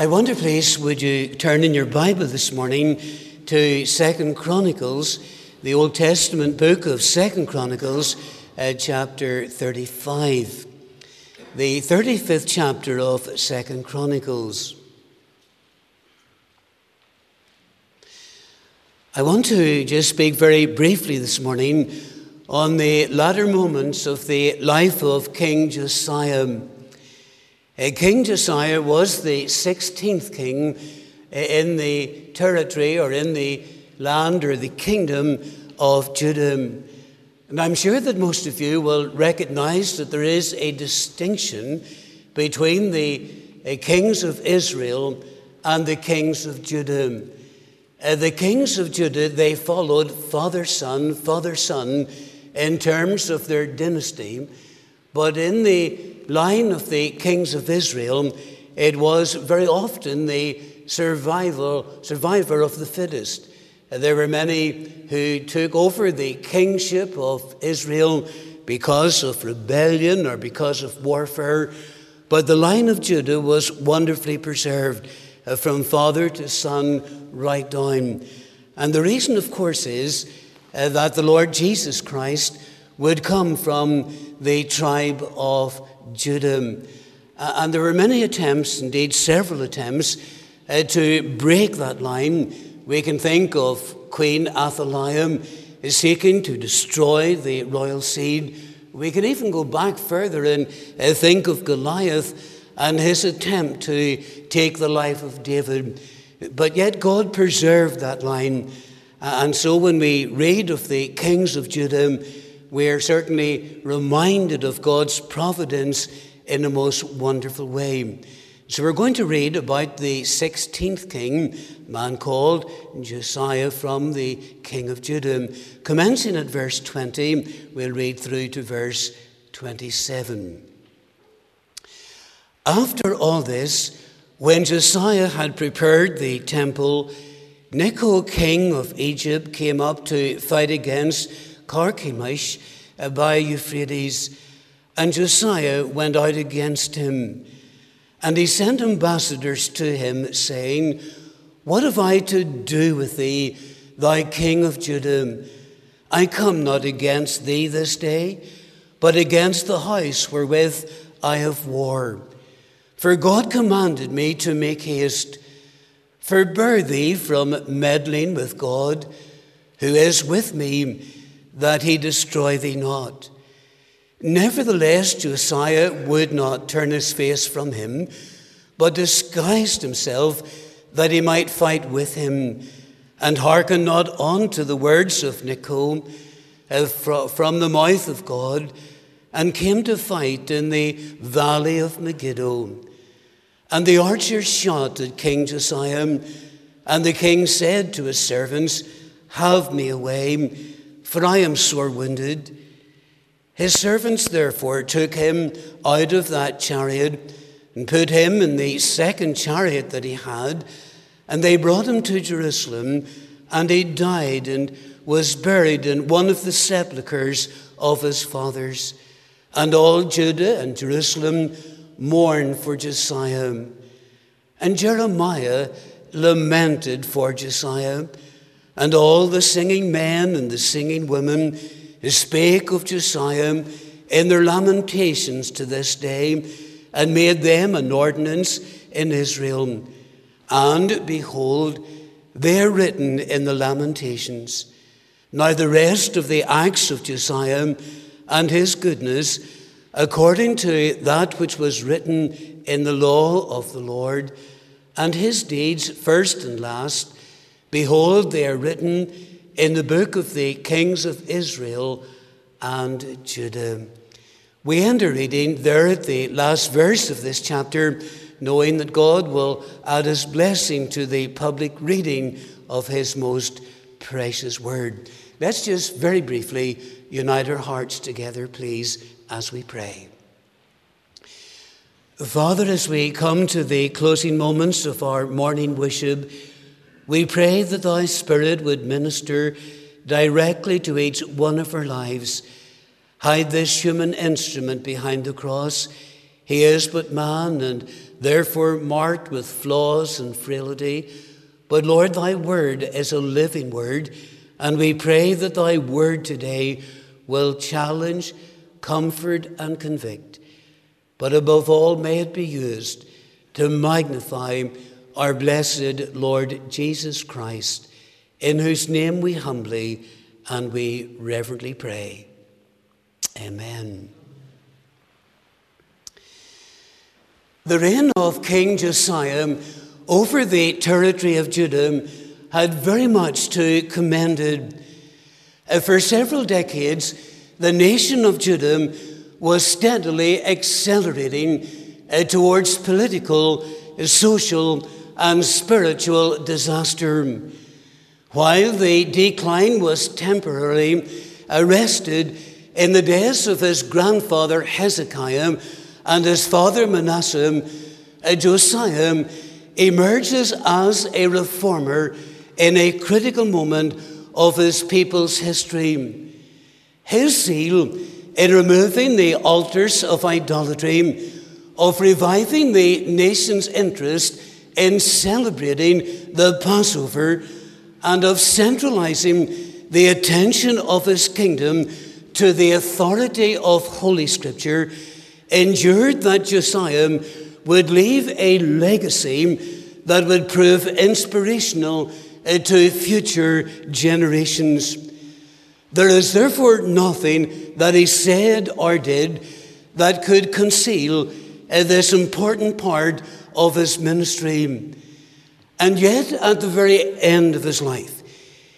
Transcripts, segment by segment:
I wonder, please, would you turn in your Bible this morning to Second Chronicles, the Old Testament book of Second Chronicles, uh, chapter 35. The 35th chapter of Second Chronicles. I want to just speak very briefly this morning on the latter moments of the life of King Josiah. Uh, king Josiah was the 16th king in the territory or in the land or the kingdom of Judah. And I'm sure that most of you will recognize that there is a distinction between the uh, kings of Israel and the kings of Judah. Uh, the kings of Judah, they followed father son, father son in terms of their dynasty. But in the line of the kings of Israel, it was very often the survival, survivor of the fittest. There were many who took over the kingship of Israel because of rebellion or because of warfare, but the line of Judah was wonderfully preserved uh, from father to son right down. And the reason, of course, is uh, that the Lord Jesus Christ would come from the tribe of Judah. Uh, and there were many attempts, indeed several attempts, uh, to break that line. We can think of Queen Athaliah seeking to destroy the royal seed. We can even go back further and uh, think of Goliath and his attempt to take the life of David. But yet God preserved that line. And so when we read of the kings of Judah, we are certainly reminded of God's providence in a most wonderful way. So we're going to read about the 16th king, a man called Josiah from the king of Judah. Commencing at verse 20, we'll read through to verse 27. After all this, when Josiah had prepared the temple, Necho, king of Egypt, came up to fight against Carchemish uh, by Euphrates, and Josiah went out against him. And he sent ambassadors to him, saying, What have I to do with thee, thy king of Judah? I come not against thee this day, but against the house wherewith I have war. For God commanded me to make haste. Forbear thee from meddling with God, who is with me that he destroy thee not. Nevertheless, Josiah would not turn his face from him, but disguised himself that he might fight with him, and hearkened not unto the words of Necho uh, from the mouth of God, and came to fight in the valley of Megiddo. And the archers shot at King Josiah, and the king said to his servants, Have me away for I am sore wounded. His servants therefore took him out of that chariot and put him in the second chariot that he had, and they brought him to Jerusalem, and he died and was buried in one of the sepulchres of his fathers. And all Judah and Jerusalem mourned for Josiah. And Jeremiah lamented for Josiah and all the singing men and the singing women spake of Josiah in their lamentations to this day, and made them an ordinance in Israel. And behold, they are written in the lamentations. Now, the rest of the acts of Josiah and his goodness, according to that which was written in the law of the Lord, and his deeds, first and last, Behold, they are written in the book of the kings of Israel and Judah. We end our reading there at the last verse of this chapter, knowing that God will add his blessing to the public reading of his most precious word. Let's just very briefly unite our hearts together, please, as we pray. Father, as we come to the closing moments of our morning worship, we pray that thy Spirit would minister directly to each one of our lives. Hide this human instrument behind the cross He is but man and therefore marked with flaws and frailty. But Lord, thy word is a living word, and we pray that thy word today will challenge, comfort, and convict. But above all, may it be used to magnify our blessed Lord Jesus Christ, in whose name we humbly and we reverently pray. Amen. The reign of King Josiah over the territory of Judah had very much to commend it. Uh, for several decades, the nation of Judah was steadily accelerating uh, towards political, social, and spiritual disaster. While the decline was temporarily arrested in the days of his grandfather Hezekiah and his father Manasseh, Josiah emerges as a reformer in a critical moment of his people's history. His zeal in removing the altars of idolatry, of reviving the nation's interest in celebrating the Passover, and of centralizing the attention of his kingdom to the authority of Holy Scripture endured that Josiah would leave a legacy that would prove inspirational uh, to future generations. There is therefore nothing that he said or did that could conceal this important part of his ministry. And yet, at the very end of his life,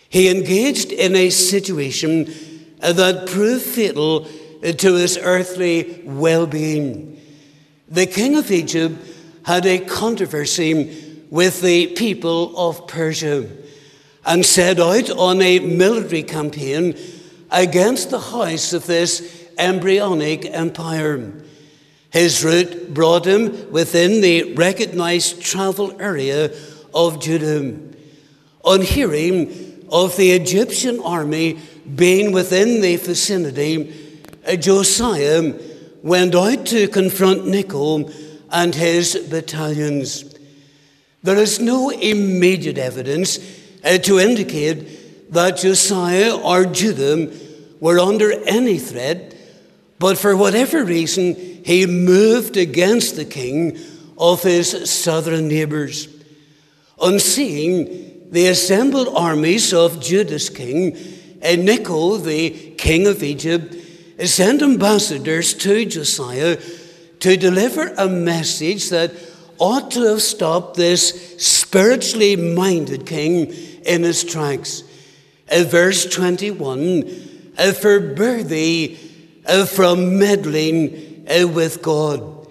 he engaged in a situation that proved fatal to his earthly well being. The king of Egypt had a controversy with the people of Persia and set out on a military campaign against the house of this embryonic empire. His route brought him within the recognized travel area of Judah. On hearing of the Egyptian army being within the vicinity, Josiah went out to confront Necho and his battalions. There is no immediate evidence uh, to indicate that Josiah or Judah were under any threat, but for whatever reason, he moved against the king of his southern neighbors. On seeing the assembled armies of Judah's king, and Necho, the king of Egypt, sent ambassadors to Josiah to deliver a message that ought to have stopped this spiritually minded king in his tracks. Verse 21 uh, Forbear thee from meddling with God.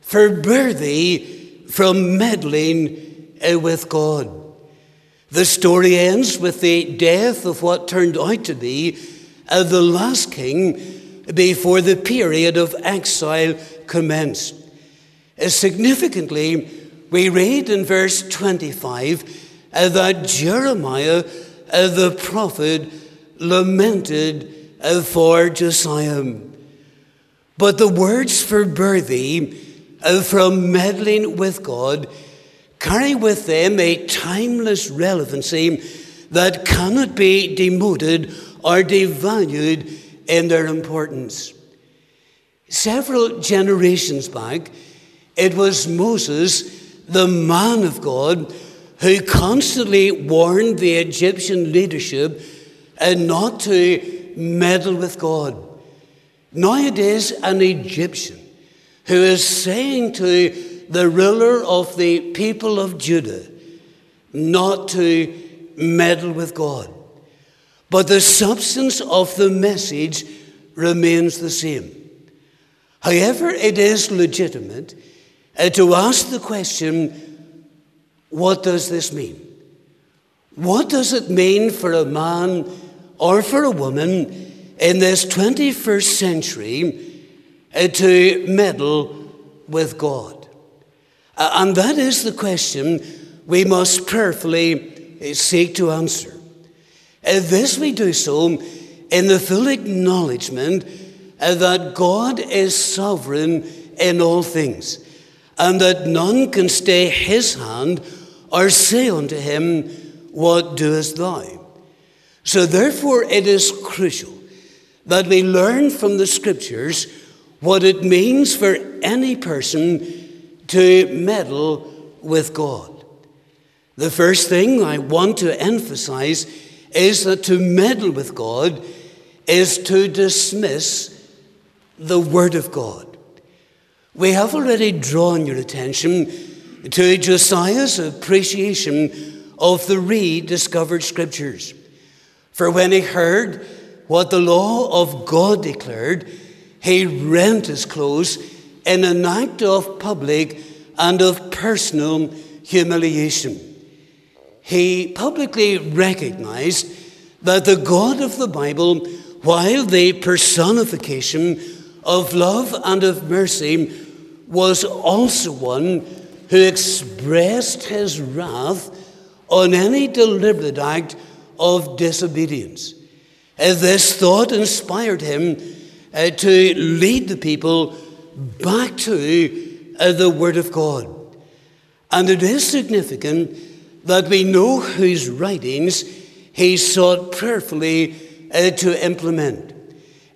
Forbear thee from meddling with God. The story ends with the death of what turned out to be uh, the last king before the period of exile commenced. Uh, significantly, we read in verse 25 uh, that Jeremiah the prophet lamented for Josiah. But the words for thee uh, from meddling with God carry with them a timeless relevancy that cannot be demoted or devalued in their importance. Several generations back, it was Moses, the man of God, who constantly warned the Egyptian leadership and not to meddle with God. Nowadays, an Egyptian who is saying to the ruler of the people of Judah not to meddle with God. But the substance of the message remains the same. However, it is legitimate uh, to ask the question what does this mean? What does it mean for a man or for a woman in this 21st century uh, to meddle with God? Uh, and that is the question we must prayerfully uh, seek to answer. Uh, this we do so in the full acknowledgement uh, that God is sovereign in all things, and that none can stay his hand or say unto him, What doest thou? So, therefore, it is crucial that we learn from the scriptures what it means for any person to meddle with God. The first thing I want to emphasize is that to meddle with God is to dismiss the Word of God. We have already drawn your attention to Josiah's appreciation of the rediscovered Scriptures. For when he heard what the law of God declared, he rent his clothes in an act of public and of personal humiliation. He publicly recognized that the God of the Bible, while the personification of love and of mercy, was also one who expressed his wrath on any deliberate act of disobedience. As this thought inspired him uh, to lead the people back to uh, the Word of God. And it is significant that we know whose writings he sought prayerfully uh, to implement.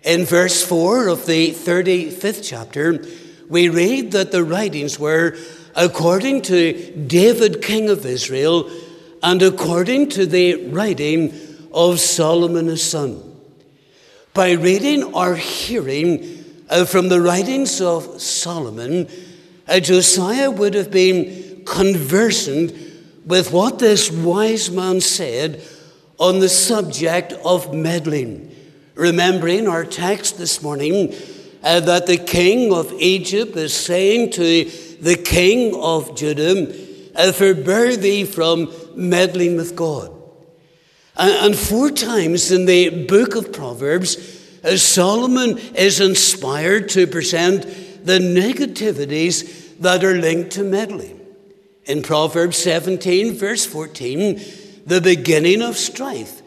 In verse 4 of the 35th chapter, we read that the writings were according to David, king of Israel, and according to the writing of Solomon his son. By reading or hearing uh, from the writings of Solomon, uh, Josiah would have been conversant with what this wise man said on the subject of meddling. Remembering our text this morning uh, that the king of Egypt is saying to the king of Judah, uh, Forbear thee from meddling with God. And four times in the book of Proverbs, uh, Solomon is inspired to present the negativities that are linked to meddling. In Proverbs 17, verse 14, the beginning of strife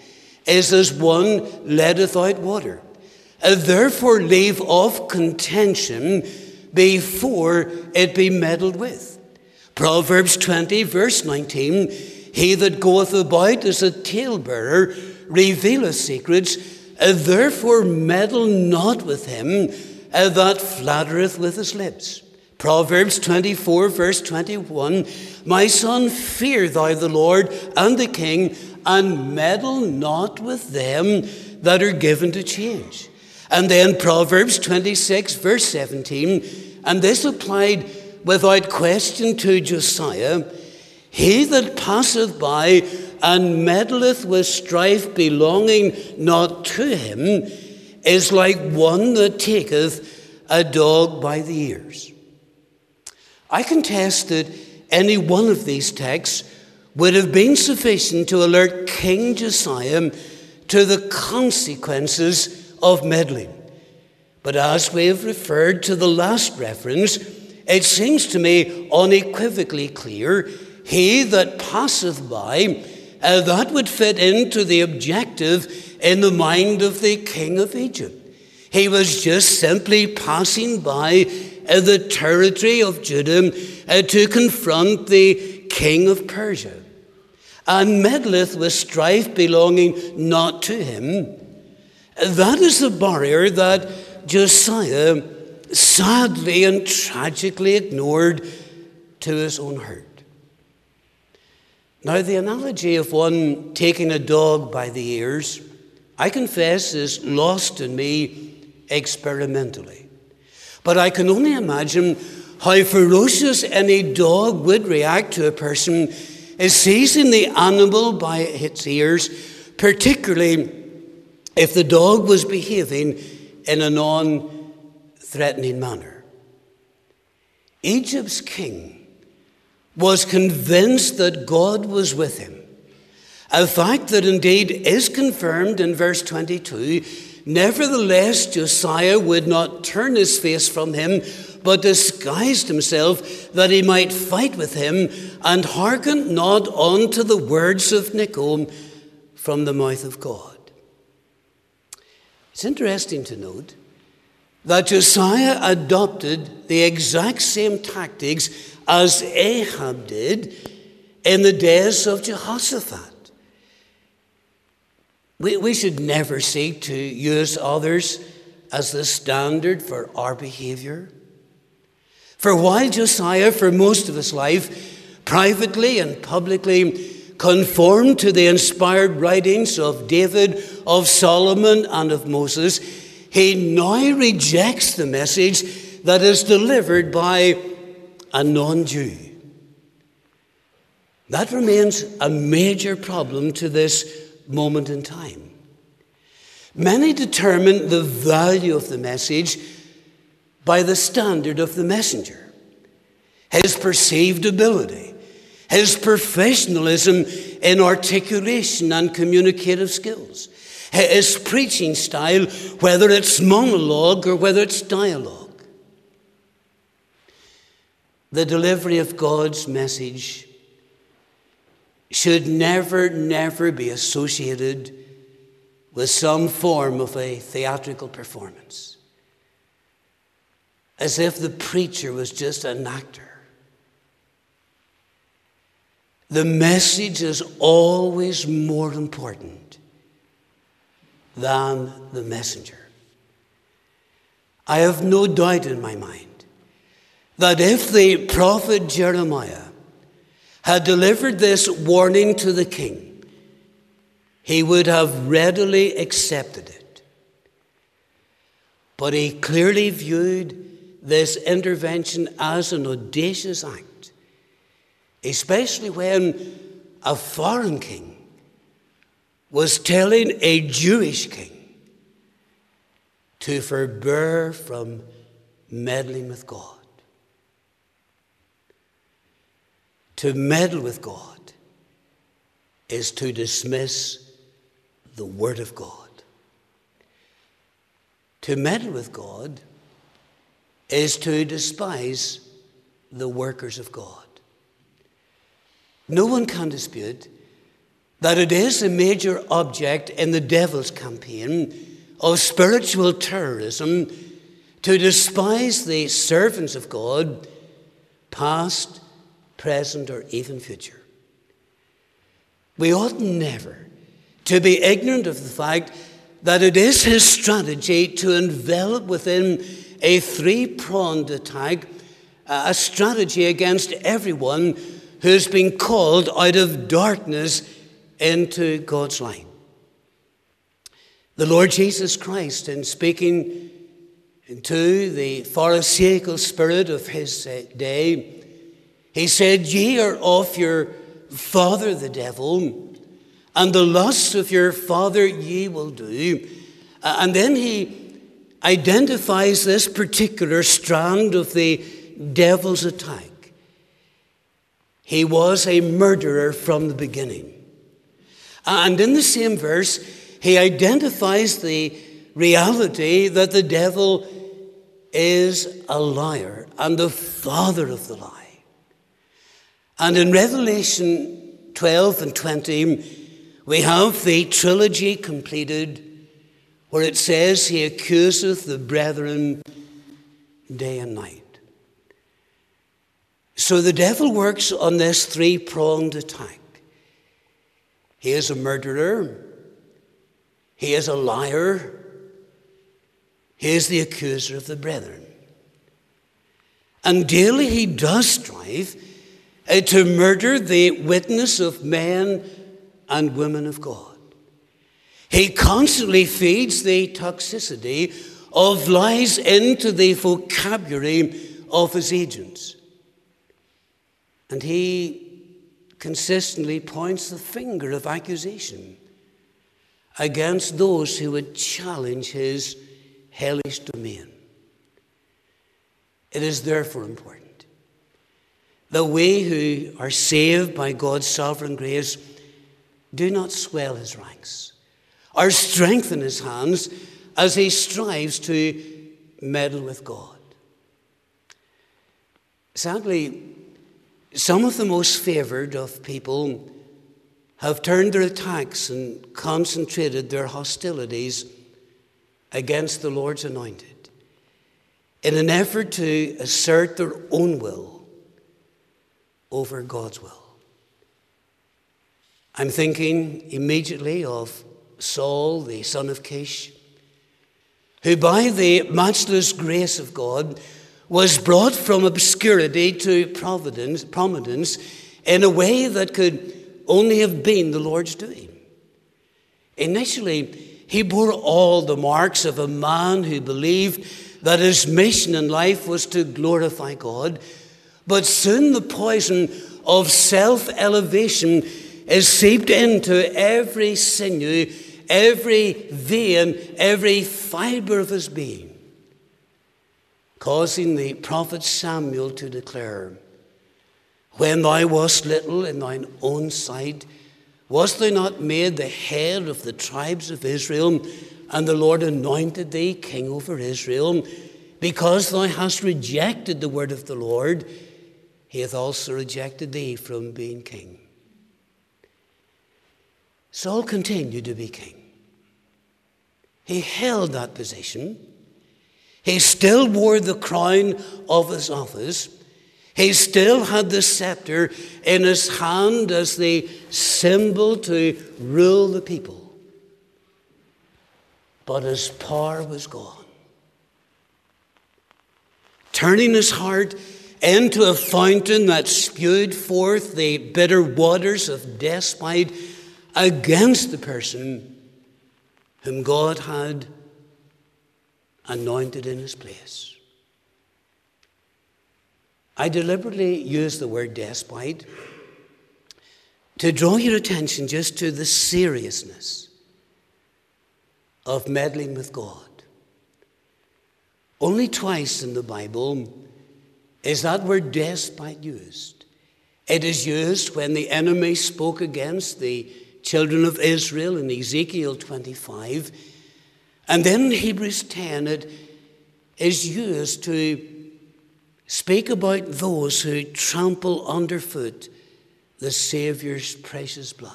is as one letteth out water. Uh, therefore, leave off contention before it be meddled with. Proverbs 20, verse 19 he that goeth about as a talebearer revealeth secrets, therefore meddle not with him that flattereth with his lips. Proverbs 24, verse 21 My son, fear thou the Lord and the king, and meddle not with them that are given to change. And then Proverbs 26, verse 17, and this applied without question to Josiah. He that passeth by and meddleth with strife belonging not to him is like one that taketh a dog by the ears. I contest that any one of these texts would have been sufficient to alert King Josiah to the consequences of meddling. But as we have referred to the last reference, it seems to me unequivocally clear he that passeth by, uh, that would fit into the objective in the mind of the king of Egypt. He was just simply passing by uh, the territory of Judah uh, to confront the king of Persia. And meddleth with strife belonging not to him. That is the barrier that Josiah sadly and tragically ignored to his own hurt. Now, the analogy of one taking a dog by the ears, I confess, is lost in me experimentally. But I can only imagine how ferocious any dog would react to a person seizing the animal by its ears, particularly if the dog was behaving in a non threatening manner. Egypt's king was convinced that God was with him. A fact that indeed is confirmed in verse 22. Nevertheless, Josiah would not turn his face from him, but disguised himself that he might fight with him, and hearkened not unto the words of Necho from the mouth of God. It's interesting to note that Josiah adopted the exact same tactics as Ahab did in the days of Jehoshaphat. We, we should never seek to use others as the standard for our behavior. For while Josiah, for most of his life, privately and publicly conformed to the inspired writings of David, of Solomon, and of Moses, he now rejects the message that is delivered by a non Jew. That remains a major problem to this moment in time. Many determine the value of the message by the standard of the messenger, his perceived ability, his professionalism in articulation and communicative skills, his preaching style, whether it's monologue or whether it's dialogue. The delivery of God's message should never, never be associated with some form of a theatrical performance, as if the preacher was just an actor. The message is always more important than the messenger. I have no doubt in my mind that if the prophet Jeremiah had delivered this warning to the king, he would have readily accepted it. But he clearly viewed this intervention as an audacious act, especially when a foreign king was telling a Jewish king to forbear from meddling with God. To meddle with God is to dismiss the Word of God. To meddle with God is to despise the workers of God. No one can dispute that it is a major object in the devil's campaign of spiritual terrorism to despise the servants of God, past, present, or even future. We ought never to be ignorant of the fact that it is his strategy to envelop within a three pronged attack, a strategy against everyone who's been called out of darkness into God's light. The Lord Jesus Christ, in speaking to the Pharisaical spirit of his day, he said, Ye are of your father the devil and the lusts of your father ye will do. Uh, and then he identifies this particular strand of the devil's attack. He was a murderer from the beginning. And in the same verse, he identifies the reality that the devil is a liar and the father of the lie. And in Revelation 12 and 20, we have the trilogy completed where it says, He accuseth the brethren day and night. So the devil works on this three pronged attack. He is a murderer, he is a liar, he is the accuser of the brethren. And daily he does strive uh, to murder the witness of men and women of God. He constantly feeds the toxicity of lies into the vocabulary of his agents. And he consistently points the finger of accusation against those who would challenge his hellish domain. It is therefore important that we who are saved by God's sovereign grace do not swell his ranks or strengthen his hands as he strives to meddle with God. Sadly, some of the most favored of people have turned their attacks and concentrated their hostilities against the Lord's anointed. in an effort to assert their own will over God's will. I'm thinking immediately of Saul, the son of Kish, who by the matchless grace of God was brought from obscurity to providence, prominence in a way that could only have been the Lord's doing. Initially, he bore all the marks of a man who believed that his mission in life was to glorify God, but soon the poison of self elevation is seeped into every sinew, every vein, every fiber of his being causing the prophet Samuel to declare, When thou wast little in thine own sight, wast thou not made the head of the tribes of Israel, and the Lord anointed thee king over Israel? Because thou hast rejected the word of the Lord, he hath also rejected thee from being king. Saul continued to be king. He held that position he still wore the crown of his office. He still had the scepter in his hand as the symbol to rule the people. But his power was gone. Turning his heart into a fountain that spewed forth the bitter waters of despite against the person whom God had anointed in his place. I deliberately use the word despite to draw your attention just to the seriousness of meddling with God. Only twice in the Bible is that word despite used. It is used when the enemy spoke against the children of Israel in Ezekiel 25 and then Hebrews 10, it is used to speak about those who trample underfoot the Saviour's precious blood.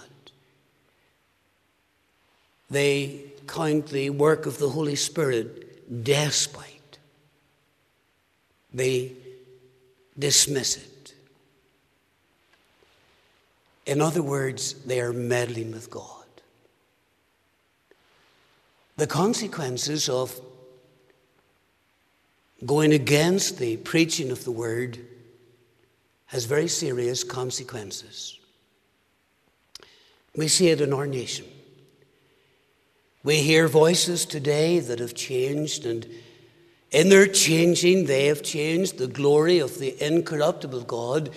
They count the work of the Holy Spirit despite. They dismiss it. In other words, they are meddling with God. The consequences of going against the preaching of the word has very serious consequences. We see it in our nation. We hear voices today that have changed, and in their changing, they have changed the glory of the incorruptible God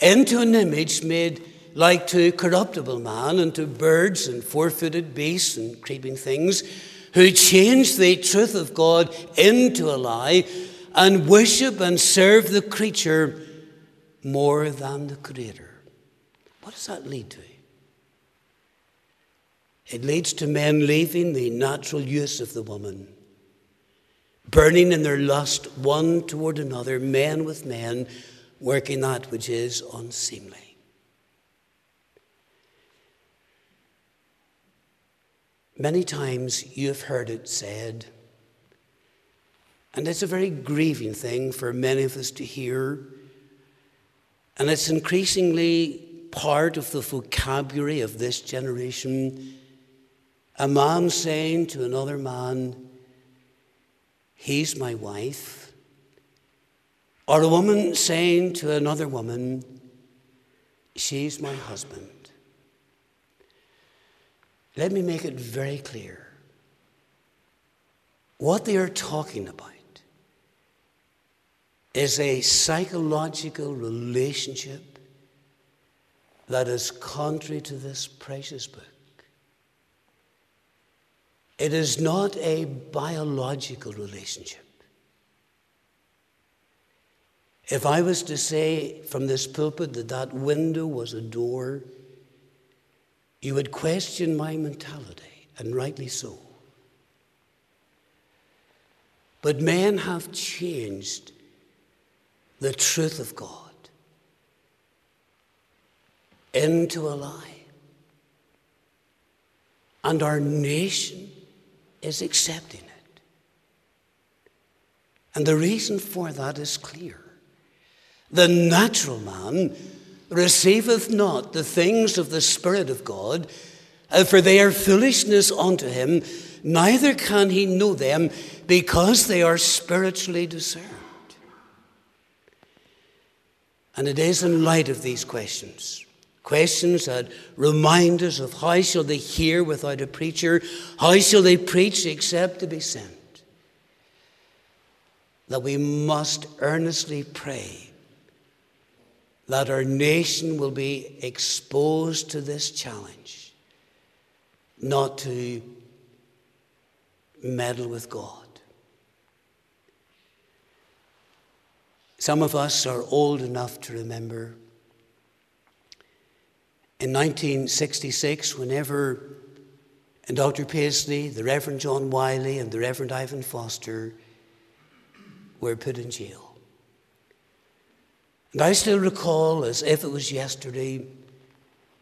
into an image made like to corruptible man and to birds and four footed beasts and creeping things, who change the truth of God into a lie and worship and serve the creature more than the Creator. What does that lead to? It leads to men leaving the natural use of the woman, burning in their lust one toward another, men with men, working that which is unseemly. Many times you have heard it said, and it's a very grieving thing for many of us to hear, and it's increasingly part of the vocabulary of this generation. A man saying to another man, He's my wife. Or a woman saying to another woman, She's my husband. Let me make it very clear. What they are talking about is a psychological relationship that is contrary to this precious book. It is not a biological relationship. If I was to say from this pulpit that that window was a door, you would question my mentality, and rightly so. But men have changed the truth of God into a lie. And our nation is accepting it. And the reason for that is clear. The natural man receiveth not the things of the Spirit of God, uh, for they are foolishness unto him, neither can he know them because they are spiritually discerned. And it is in light of these questions, questions that remind us of how shall they hear without a preacher, how shall they preach except to be sent, that we must earnestly pray that our nation will be exposed to this challenge, not to meddle with God. Some of us are old enough to remember in 1966, whenever and Dr. Paisley, the Reverend John Wylie, and the Reverend Ivan Foster were put in jail. And I still recall, as if it was yesterday,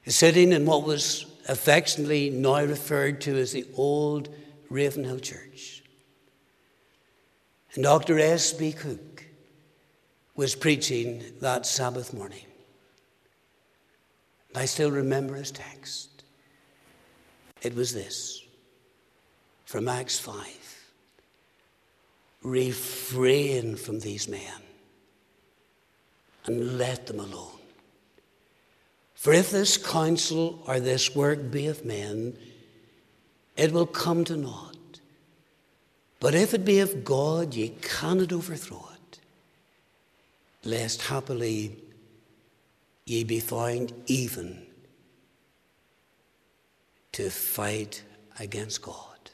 sitting in what was affectionately now referred to as the old Ravenhill Church. And Dr. S.B. Cooke was preaching that Sabbath morning. And I still remember his text. It was this from Acts 5 Refrain from these men and let them alone. For if this counsel or this work be of men, it will come to naught. But if it be of God, ye cannot overthrow it, lest happily ye be found even to fight against God.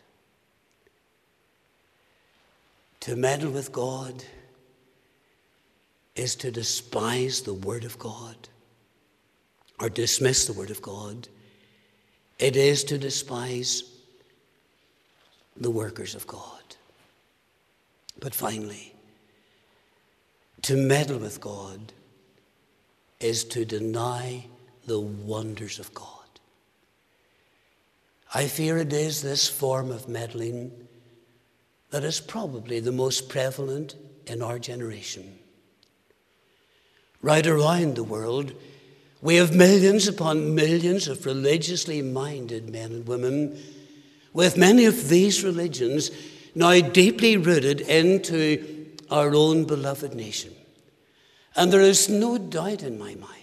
To meddle with God is to despise the Word of God or dismiss the Word of God. It is to despise the workers of God. But finally, to meddle with God is to deny the wonders of God. I fear it is this form of meddling that is probably the most prevalent in our generation. Right around the world, we have millions upon millions of religiously minded men and women, with many of these religions now deeply rooted into our own beloved nation. And there is no doubt in my mind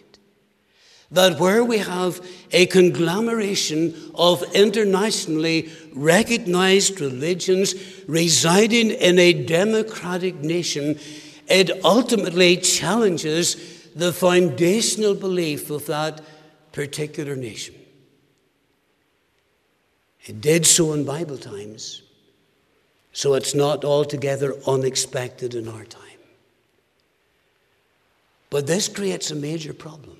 that where we have a conglomeration of internationally recognized religions residing in a democratic nation, it ultimately challenges the foundational belief of that particular nation. It did so in Bible times, so it's not altogether unexpected in our time. But this creates a major problem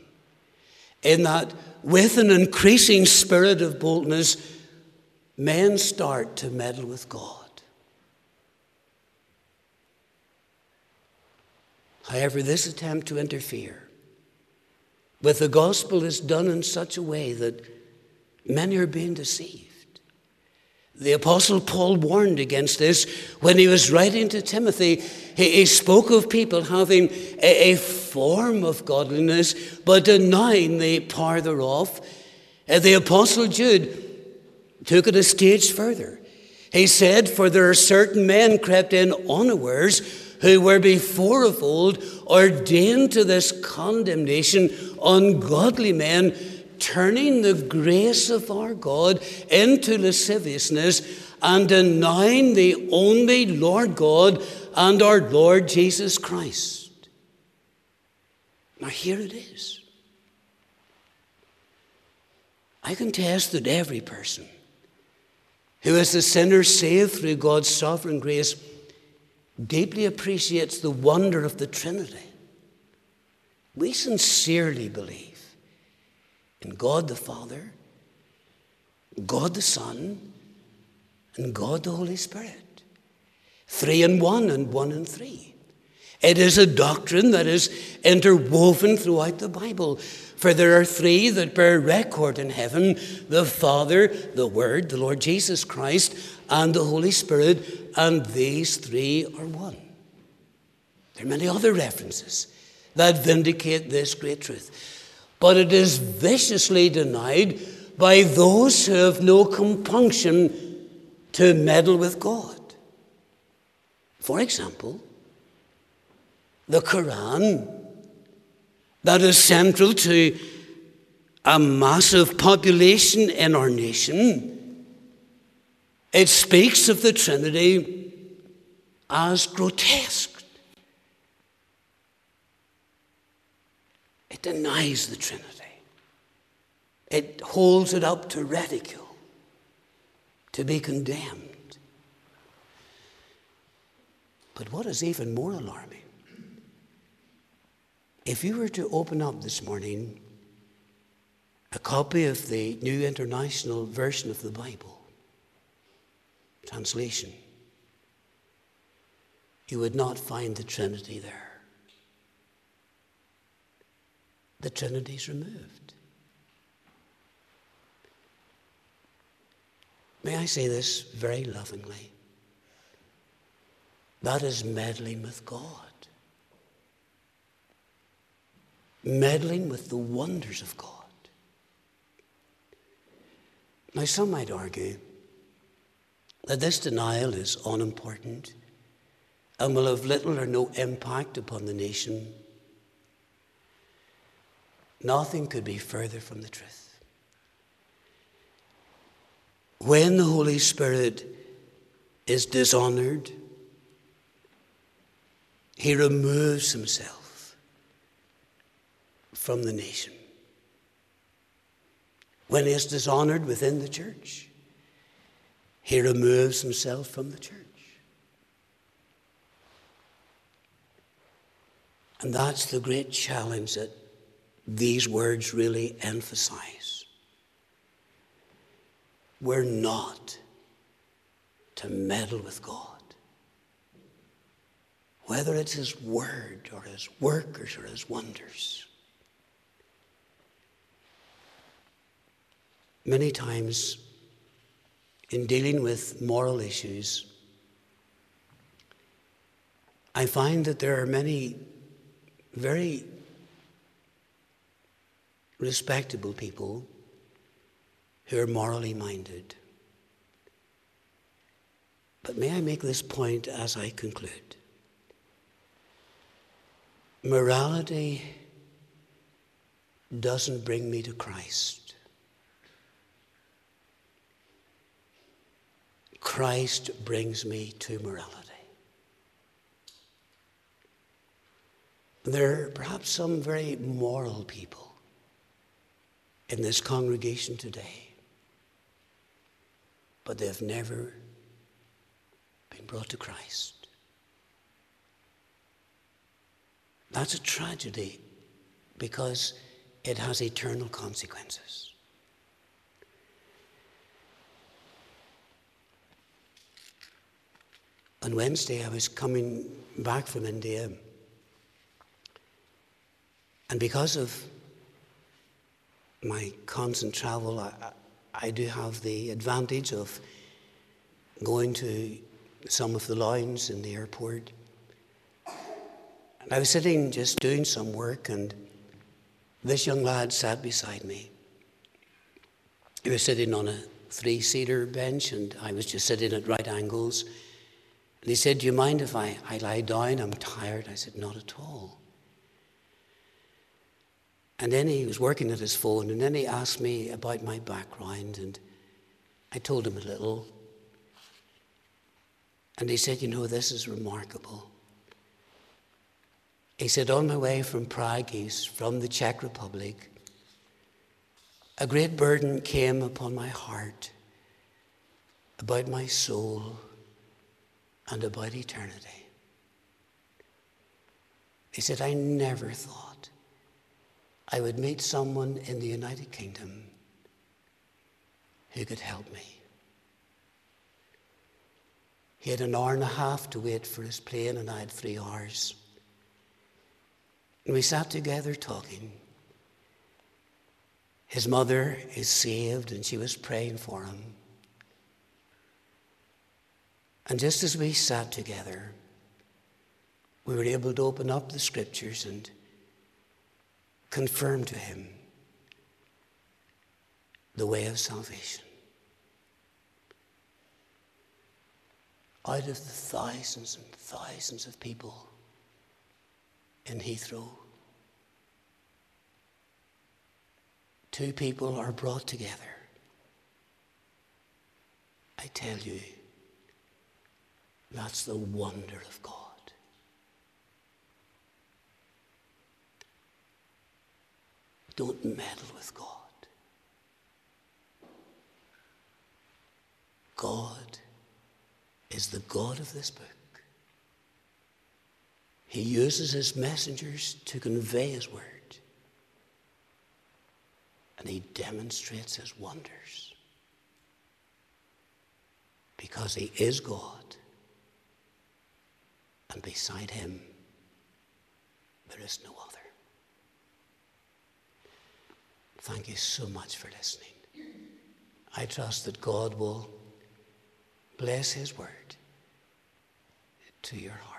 in that, with an increasing spirit of boldness, men start to meddle with God. However, this attempt to interfere with the gospel is done in such a way that many are being deceived. The Apostle Paul warned against this when he was writing to Timothy. He, he spoke of people having a, a, form of godliness, but denying the power thereof. Uh, the Apostle Jude took it a stage further. He said, For there are certain men crept in unawares who were before of old ordained to this condemnation, ungodly men turning the grace of our God into lasciviousness and denying the only Lord God and our Lord Jesus Christ. Now, here it is. I contest that every person who is a sinner saved through God's sovereign grace deeply appreciates the wonder of the Trinity. We sincerely believe in God the Father, God the Son, and God the Holy Spirit. Three and one, and one and three. It is a doctrine that is interwoven throughout the Bible. For there are three that bear record in heaven the Father, the Word, the Lord Jesus Christ, and the Holy Spirit, and these three are one. There are many other references that vindicate this great truth. But it is viciously denied by those who have no compunction to meddle with God. For example, the Quran, that is central to a massive population in our nation, it speaks of the Trinity as grotesque. It denies the Trinity. It holds it up to ridicule, to be condemned. But what is even more alarming, if you were to open up this morning a copy of the New International Version of the Bible, translation, you would not find the Trinity there. The Trinity's removed. May I say this very lovingly? That is meddling with God. Meddling with the wonders of God. Now, some might argue that this denial is unimportant and will have little or no impact upon the nation. Nothing could be further from the truth. When the Holy Spirit is dishonored, he removes himself from the nation. When he is dishonored within the church, he removes himself from the church. And that's the great challenge that these words really emphasize. We're not to meddle with God. Whether it's His Word or His workers or His wonders. Many times, in dealing with moral issues, I find that there are many very respectable people who are morally minded. But may I make this point as I conclude? Morality doesn't bring me to Christ. Christ brings me to morality. There are perhaps some very moral people in this congregation today, but they've never been brought to Christ. That's a tragedy because it has eternal consequences. On Wednesday, I was coming back from India and because of my constant travel, I, I do have the advantage of going to some of the lounges in the airport. And I was sitting just doing some work, and this young lad sat beside me. He was sitting on a three seater bench, and I was just sitting at right angles. And he said, Do you mind if I, I lie down? I'm tired. I said, Not at all. And then he was working at his phone, and then he asked me about my background, and I told him a little. And he said, You know, this is remarkable. He said, On my way from Prague East, from the Czech Republic, a great burden came upon my heart about my soul and about eternity. He said, I never thought I would meet someone in the United Kingdom who could help me. He had an hour and a half to wait for his plane, and I had three hours. And we sat together talking. His mother is saved, and she was praying for him. And just as we sat together, we were able to open up the scriptures and confirm to him the way of salvation. Out of the thousands and thousands of people in Heathrow, two people are brought together. I tell you, that's the wonder of God. Don't meddle with God. God is the God of this book. He uses his messengers to convey his word. And he demonstrates his wonders. Because he is God. And beside him, there is no other. Thank you so much for listening. I trust that God will bless His word to your heart.